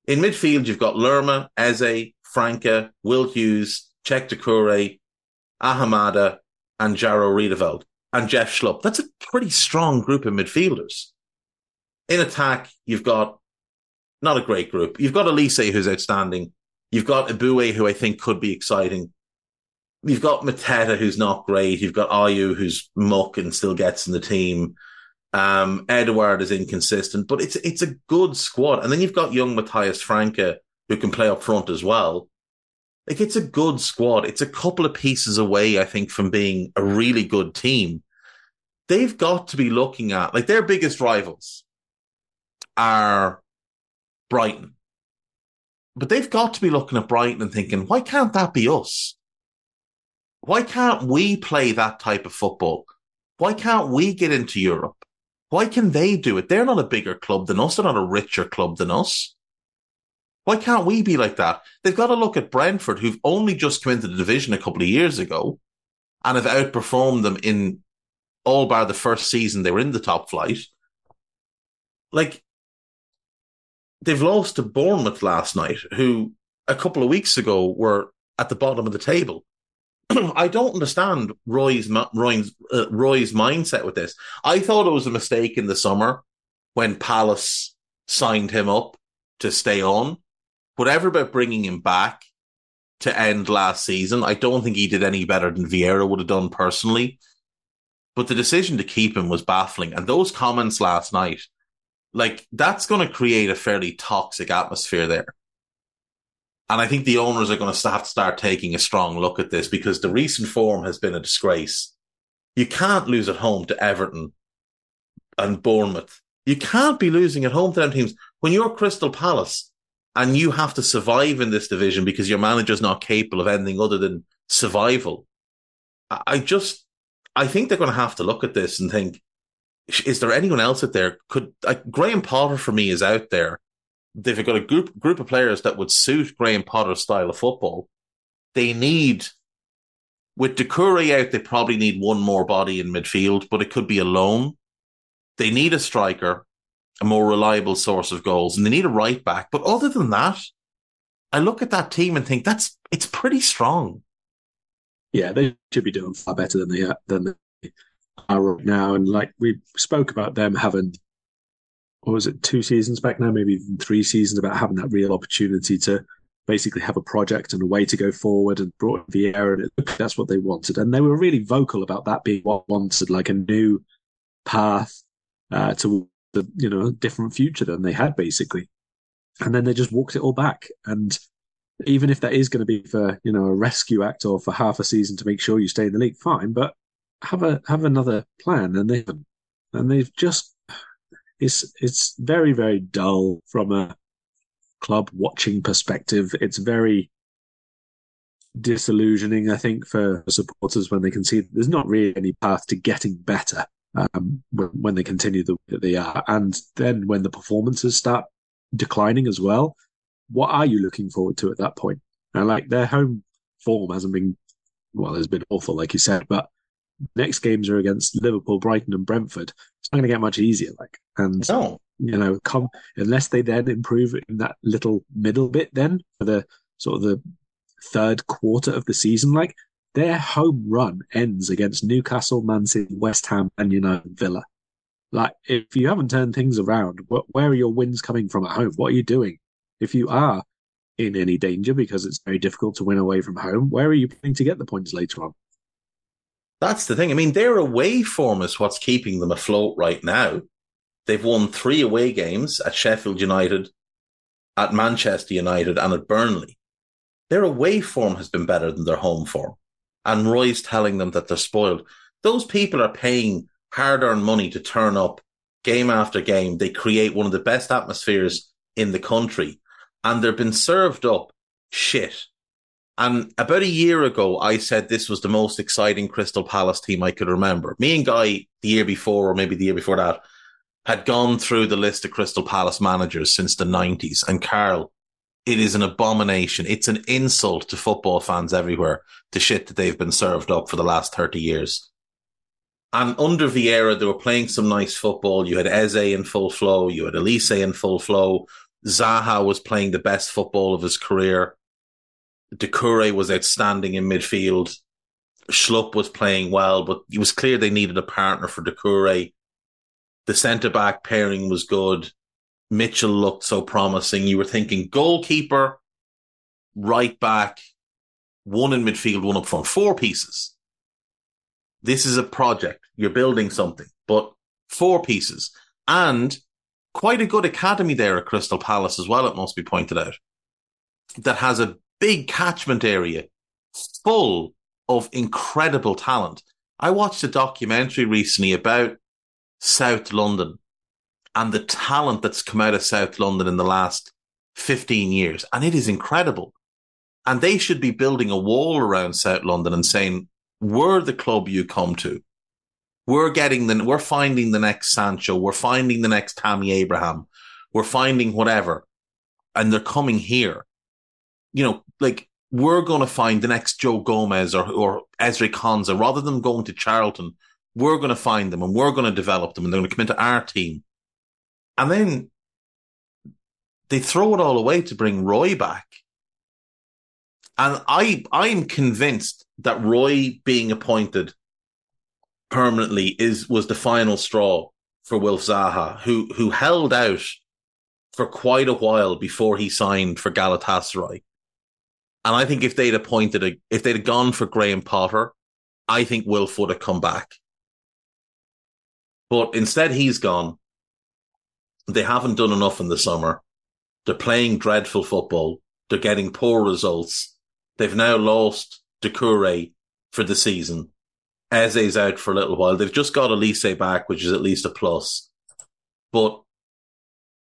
In midfield, you've got Lerma, Eze, Franca, Will Hughes, Cheick Doucouré, Ahamada, and Jairo Riedewald and Jeff Schlupp. That's a pretty strong group of midfielders. In attack, you've got not a great group. You've got Olise, who's outstanding. You've got Ebiowei, who I think could be exciting. You've got Mateta, who's not great. You've got Ayew, who's muck and still gets in the team. Um, Edouard is inconsistent, but it's it's a good squad. And then you've got young Matheus Franca, who can play up front as well. Like it's a good squad. It's a couple of pieces away, I think, from being a really good team. They've got to be looking at like their biggest rivals are Brighton. But they've got to be looking at Brighton and thinking, why can't that be us? Why can't we play that type of football? Why can't we get into Europe? Why can they do it? They're not a bigger club than us. They're not a richer club than us. Why can't we be like that? They've got to look at Brentford, who've only just come into the division a couple of years ago and have outperformed them in all bar the first season they were in the top flight. Like, they've lost to Bournemouth last night, who a couple of weeks ago were at the bottom of the table. I don't understand Roy's, Roy's, uh, Roy's mindset with this. I thought it was a mistake in the summer when Palace signed him up to stay on whatever about bringing him back to end last season, I don't think he did any better than Vieira would have done personally. But the decision to keep him was baffling. And those comments last night, like, that's going to create a fairly toxic atmosphere there. And I think the owners are going to have to start taking a strong look at this because the recent form has been a disgrace. You can't lose at home to Everton and Bournemouth. You can't be losing at home to them teams when you're Crystal Palace and you have to survive in this division because your manager's not capable of anything other than survival. I just, I think they're going to have to look at this and think, is there anyone else out there? Could like Graham Potter for me is out there. They've got a group group of players that would suit Graham Potter's style of football. They need with Doucouré out, they probably need one more body in midfield, but it could be alone. They need a striker a more reliable source of goals, and they need a right back. But other than that, I look at that team and think that's it's pretty strong. Yeah, they should be doing far better than they are, than are right now. And like we spoke about them having, what was it, two seasons back now, maybe even three seasons, about having that real opportunity to basically have a project and a way to go forward and brought the air and it, that's what they wanted. And they were really vocal about that being what wanted, like a new path uh, to the you know different future than they had basically, and then they just walked it all back. And even if that is going to be for you know a rescue act or for half a season to make sure you stay in the league, fine. But have a have another plan, and they and they've just it's it's very very dull from a club watching perspective. It's very disillusioning, I think, for supporters when they can see there's not really any path to getting better um, when, when, they continue the way that they are. And then when the performances start declining as well, what are you looking forward to at that point? And like their home form hasn't been, well, it's been awful, like you said, but next games are against Liverpool, Brighton, and Brentford. It's not going to get much easier. Like, and no. you know, come unless they then improve in that little middle bit, then for the sort of the third quarter of the season, like their home run ends against Newcastle, Man City, West Ham, and United Villa. Like, if you haven't turned things around, where are your wins coming from at home? What are you doing? If you are in any danger because it's very difficult to win away from home, where are you planning to get the points later on? That's the thing. I mean, their away form is what's keeping them afloat right now. They've won three away games at Sheffield United, at Manchester United, and at Burnley. Their away form has been better than their home form. And Roy's telling them that they're spoiled. Those people are paying hard earned money to turn up game after game. They create one of the best atmospheres in the country. And they've been served up shit and about a year ago, I said this was the most exciting Crystal Palace team I could remember. Me and Guy, the year before, or maybe the year before that, had gone through the list of Crystal Palace managers since the 90s. And Karl, it is an abomination. It's an insult to football fans everywhere, the shit that they've been served up for the last 30 years. And under Vieira, they were playing some nice football. You had Eze in full flow. You had Olise in full flow. Zaha was playing the best football of his career. Doucouré was outstanding in midfield. Schlupp was playing well, but it was clear they needed a partner for Doucouré. The centre back pairing was good. Mitchell looked so promising. You were thinking goalkeeper, right back, one in midfield, one up front, four pieces. This is a project. You're building something, but four pieces and quite a good academy there at Crystal Palace as well. It must be pointed out that has a big catchment area full of incredible talent. I watched a documentary recently about South London and the talent that's come out of South London in the last 15 years. And it is incredible. And they should be building a wall around South London and saying, we're the club you come to. We're getting the, we're finding the next Sancho. We're finding the next Tammy Abraham. We're finding whatever. And they're coming here you know, like we're going to find the next Joe Gomez or, or Ezri Konsa rather than going to Charlton. We're going to find them and we're going to develop them and they're going to come into our team. And then they throw it all away to bring Roy back. And I, I'm convinced that Roy being appointed permanently is, was the final straw for Wilf Zaha, who, who held out for quite a while before he signed for Galatasaray. And I think if they'd appointed a, if they'd gone for Graham Potter, I think Wilf would have come back. But instead, he's gone. They haven't done enough in the summer. They're playing dreadful football. They're getting poor results. They've now lost Doucouré for the season. Eze's out for a little while. They've just got Olise back, which is at least a plus. But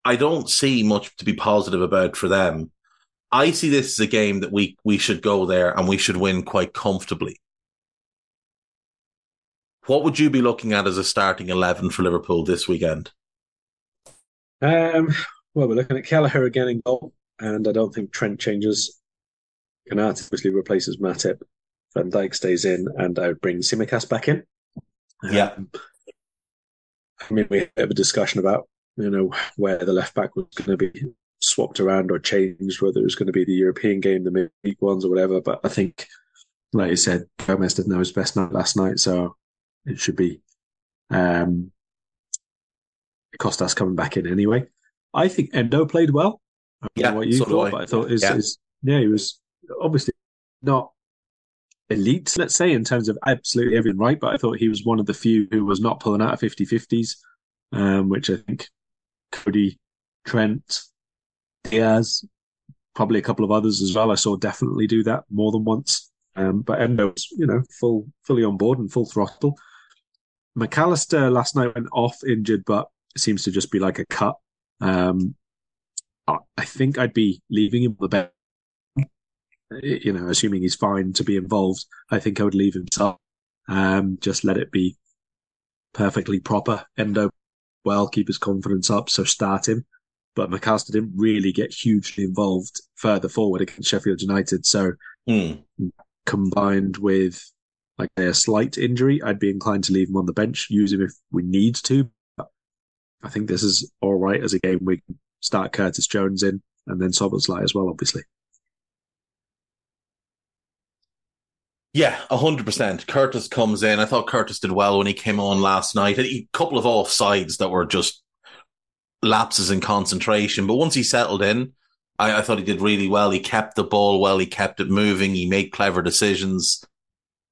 I don't see much to be positive about for them. I see this as a game that we we should go there and we should win quite comfortably. What would you be looking at as a starting eleven for Liverpool this weekend? Um, well, we're looking at Kelleher again in goal, and I don't think Trent changes. Konaté obviously replaces Matip. Van Dijk stays in, and I would bring Tsimikas back in. Yeah. Um, I mean, we have a discussion about you know where the left back was going to be swapped around or changed, whether it was going to be the European game, the midweek ones, or whatever. But I think, like you said, Gomez didn't know his best night last night, so it should be um, Costas coming back in anyway. I think Endo played well. I yeah, what you thought, but I thought his, yeah. his yeah, he was obviously not elite, let's say, in terms of absolutely everything right. But I thought he was one of the few who was not pulling out of 50 50s, um, which I think Cody, Trent, Diaz, probably a couple of others as well. I saw definitely do that more than once. Um, but Endo was, you know, full, fully on board and full throttle. McAllister last night went off injured, but seems to just be like a cut. Um, I think I'd be leaving him the best. you know, assuming he's fine to be involved, I think I would leave him start. Um, just let it be perfectly proper. Endo well, keep his confidence up, so start him. But McAllister didn't really get hugely involved further forward against Sheffield United. So Mm. combined with like a slight injury, I'd be inclined to leave him on the bench, use him if we need to. But I think this is all right as a game. We can start Curtis Jones in and then Szoboszlai as well, obviously. Yeah, hundred percent. Curtis comes in. I thought Curtis did well when he came on last night. A couple of offsides that were just lapses in concentration, but once he settled in, I, I, thought he did really well. He kept the ball well. He kept it moving. He made clever decisions.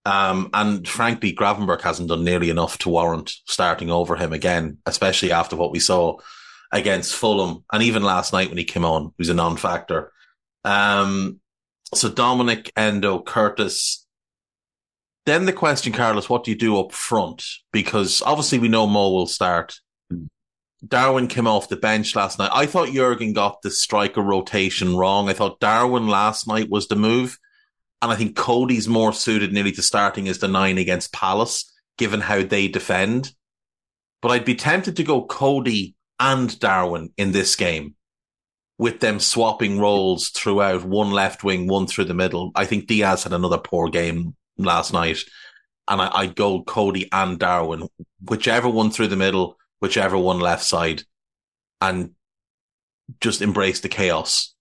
Um, and frankly, Gravenberg hasn't done nearly enough to warrant starting over him again, especially after what we saw against Fulham. And even last night when he came on, he was a non-factor. Um, so Dominic, Endo, Curtis. Then the question, Carlos, what do you do up front? Because obviously we know Mo will start. Darwin came off the bench last night. I thought Jurgen got the striker rotation wrong. I thought Darwin last night was the move. And I think Cody's more suited nearly to starting as the nine against Palace, given how they defend. But I'd be tempted to go Cody and Darwin in this game with them swapping roles throughout one left wing, one through the middle. I think Diaz had another poor game last night. And I, would go Cody and Darwin, whichever one through the middle whichever one left side and just embrace the chaos.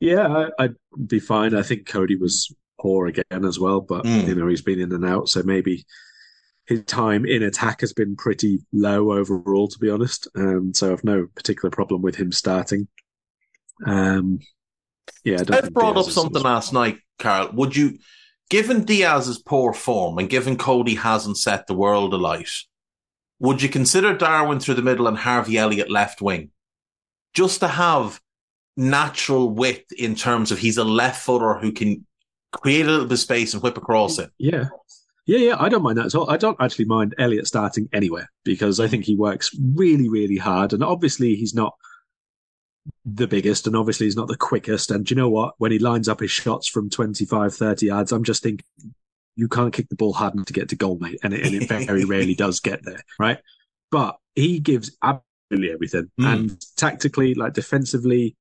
Yeah, I, would be fine. I think Cody was poor again as well, but mm. you know he's been in and out, so maybe his time in attack has been pretty low overall, to be honest. Um, so I've no particular problem with him starting. Um, yeah, I, I brought Diaz up something last night, Karl. Would you, given Diaz's poor form and given Cody hasn't set the world alight, would you consider Darwin through the middle and Harvey Elliott left wing? Just to have natural width in terms of he's a left footer who can create a little bit of space and whip across it. Yeah. Yeah, yeah, I don't mind that at all. I don't actually mind Elliott starting anywhere because I think he works really, really hard. And obviously, he's not the biggest and obviously he's not the quickest. And you know what? When he lines up his shots from 25, 30 yards, I'm just thinking, you can't kick the ball hard enough to get to goal, mate. And it, and it very rarely does get there, right? But he gives absolutely everything. Mm. And tactically, like defensively,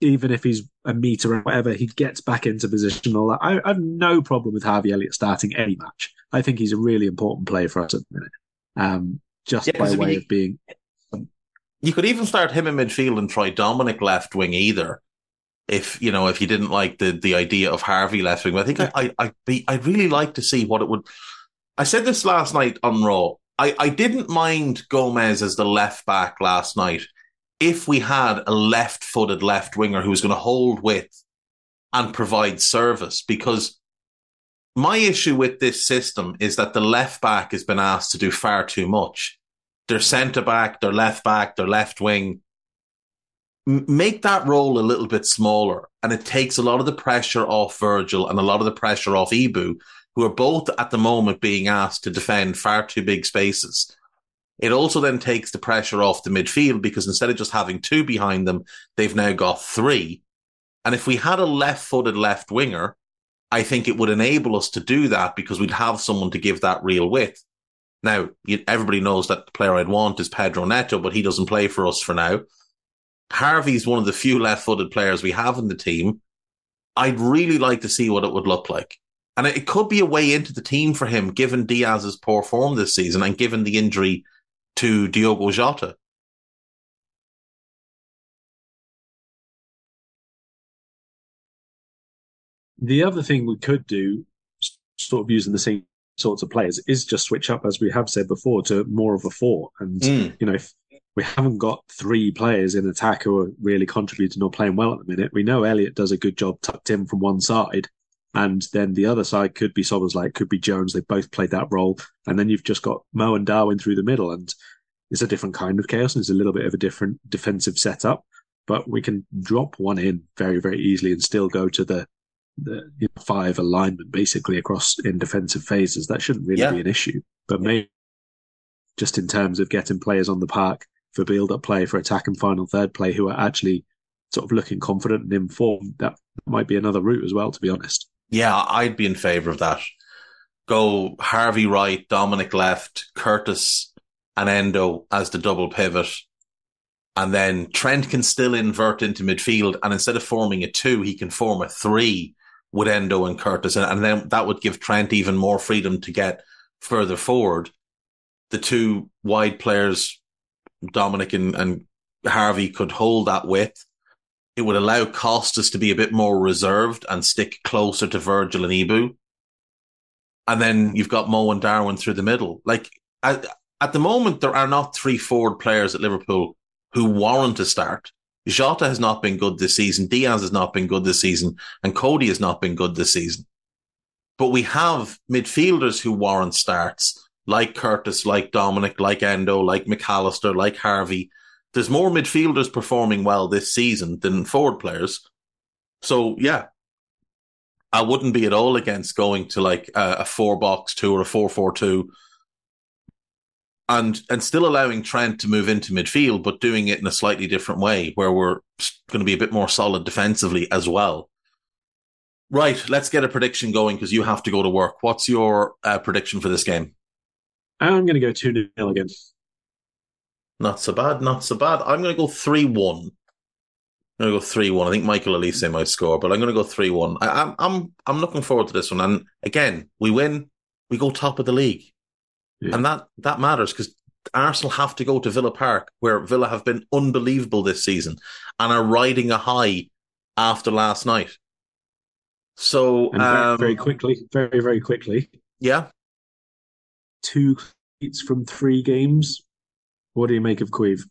even if he's a meter or whatever, he gets back into position. All that. I, I, have no problem with Harvey Elliott starting any match. I think he's a really important player for us at the minute. Um, just yeah, by way you, of being. You could even start him in midfield and try Dominic left wing either if you know if you didn't like the the idea of Harvey left wing. But I think I I I'd, be, I'd really like to see what it would. I said this last night on Raw. I I didn't mind Gomez as the left back last night if we had a left footed left winger who was going to hold width and provide service because. My issue with this system is that the left back has been asked to do far too much. Their centre back, their left back, their left wing, make that role a little bit smaller and it takes a lot of the pressure off Virgil and a lot of the pressure off Ibou, who are both at the moment being asked to defend far too big spaces. It also then takes the pressure off the midfield because instead of just having two behind them, they've now got three. And if we had a left footed left winger, I think it would enable us to do that because we'd have someone to give that real width. Now, everybody knows that the player I'd want is Pedro Neto, but he doesn't play for us for now. Harvey's one of the few left footed players we have in the team. I'd really like to see what it would look like. And it could be a way into the team for him, given Diaz's poor form this season and given the injury to Diogo Jota. The other thing we could do, sort of using the same sorts of players, is just switch up, as we have said before, to more of a four. And, mm. you know, if we haven't got three players in attack who are really contributing or playing well at the minute. We know Elliott does a good job tucked in from one side, and then the other side could be Szoboszlai, could be Jones. They both played that role, and then you've just got Mo and Darwin through the middle, and it's a different kind of chaos, and it's a little bit of a different defensive setup. But we can drop one in very, very easily and still go to the the you know, five alignment basically across in defensive phases. That shouldn't really yeah. be an issue. But maybe just in terms of getting players on the park for build up play, for attack and final third play who are actually sort of looking confident and informed, that might be another route as well. To be honest. Yeah, I'd be in favour of that. Go Harvey right, Dominic left, Curtis and Endo as the double pivot. And then Trent can still invert into midfield. And instead of forming a two, he can form a three with Endo and Curtis. And, and then that would give Trent even more freedom to get further forward. The two wide players, Dominic and, and Harvey, could hold that width. It would allow Costas to be a bit more reserved and stick closer to Virgil and Ibou. And then you've got Mo and Darwin through the middle. Like at, at the moment, there are not three forward players at Liverpool who warrant a start. Jota has not been good this season. Diaz has not been good this season. And Cody has not been good this season. But we have midfielders who warrant starts, like Curtis, like Dominic, like Endo, like Mac Allister, like Harvey. There's more midfielders performing well this season than forward players. So, yeah, I wouldn't be at all against going to like a, a four box two or a four four two, and and still allowing Trent to move into midfield, but doing it in a slightly different way, where we're going to be a bit more solid defensively as well. Right, let's get a prediction going because you have to go to work. What's your uh, prediction for this game? I'm going to go two 0 again. Not so bad, not so bad. I'm going to go three one. I'm going to go three one. I think Michael Olise might score, but I'm going to go three one. I'm I'm I'm looking forward to this one. And again, we win, we go top of the league, yeah. and that that matters because Arsenal have to go to Villa Park, where Villa have been unbelievable this season and are riding a high after last night. So very, um, very quickly, very very quickly. Yeah, two hits from three games. What do you make of Caoimhín?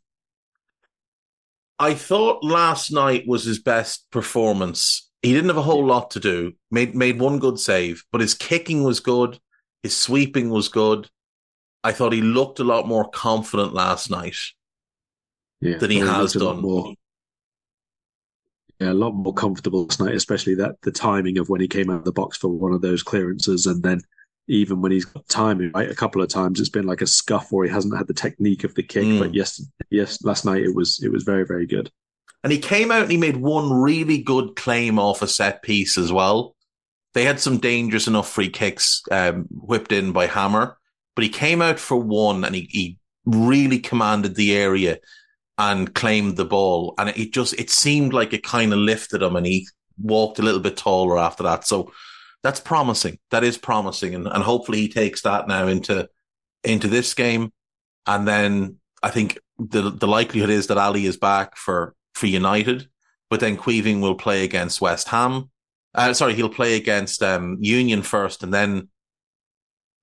I thought last night was his best performance. He didn't have a whole lot to do. Made made one good save, but his kicking was good. His sweeping was good. I thought he looked a lot more confident last night yeah, than he has done. More, yeah, a lot more comfortable last night, especially that the timing of when he came out of the box for one of those clearances, and then even when he's got timing right, a couple of times it's been like a scuff or he hasn't had the technique of the kick. Mm. But yes, yes, last night it was it was very very good. And he came out and he made one really good claim off a set piece as well. They had some dangerous enough free kicks um, whipped in by Hamer, but he came out for one and he, he really commanded the area and claimed the ball. And it just it seemed like it kind of lifted him, and he walked a little bit taller after that. So that's promising. That is promising, and, and hopefully he takes that now into into this game, and then I think the the likelihood is that Ali is back for for United, but then Caoimhín will play against West Ham. Uh, sorry, he'll play against um, Union first, and then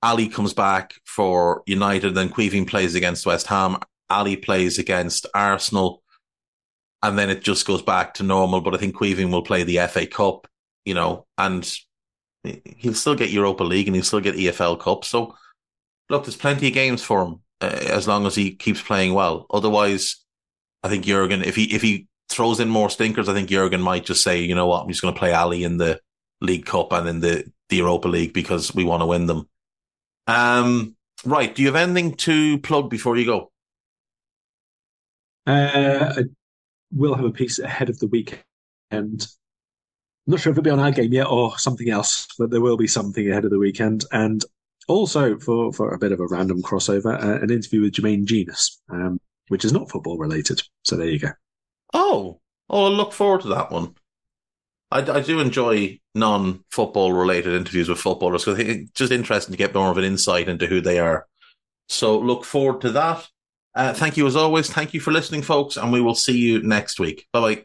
Ali comes back for United. Then Caoimhín plays against West Ham. Ali plays against Arsenal, and then it just goes back to normal. But I think Caoimhín will play the FA Cup, you know, and he'll still get Europa League and he'll still get EFL Cup. So, look, there's plenty of games for him uh, as long as he keeps playing well. Otherwise, I think Jurgen, if he if he throws in more stinkers, I think Jurgen might just say, you know what, I'm just going to play Ali in the League Cup and in the the Europa League because we want to win them. Um, right. Do you have anything to plug before you go? Uh, I will have a piece ahead of the weekend I'm not sure if it'll be on our game yet or something else, but there will be something ahead of the weekend. And also for, for a bit of a random crossover, uh, an interview with Jermaine Jenas, um, which is not football related. So there you go. Oh, oh, I look forward to that one. I, I do enjoy non-football related interviews with footballers because it's just interesting to get more of an insight into who they are. So look forward to that. Uh, thank you as always. Thank you for listening, folks, and we will see you next week. Bye bye.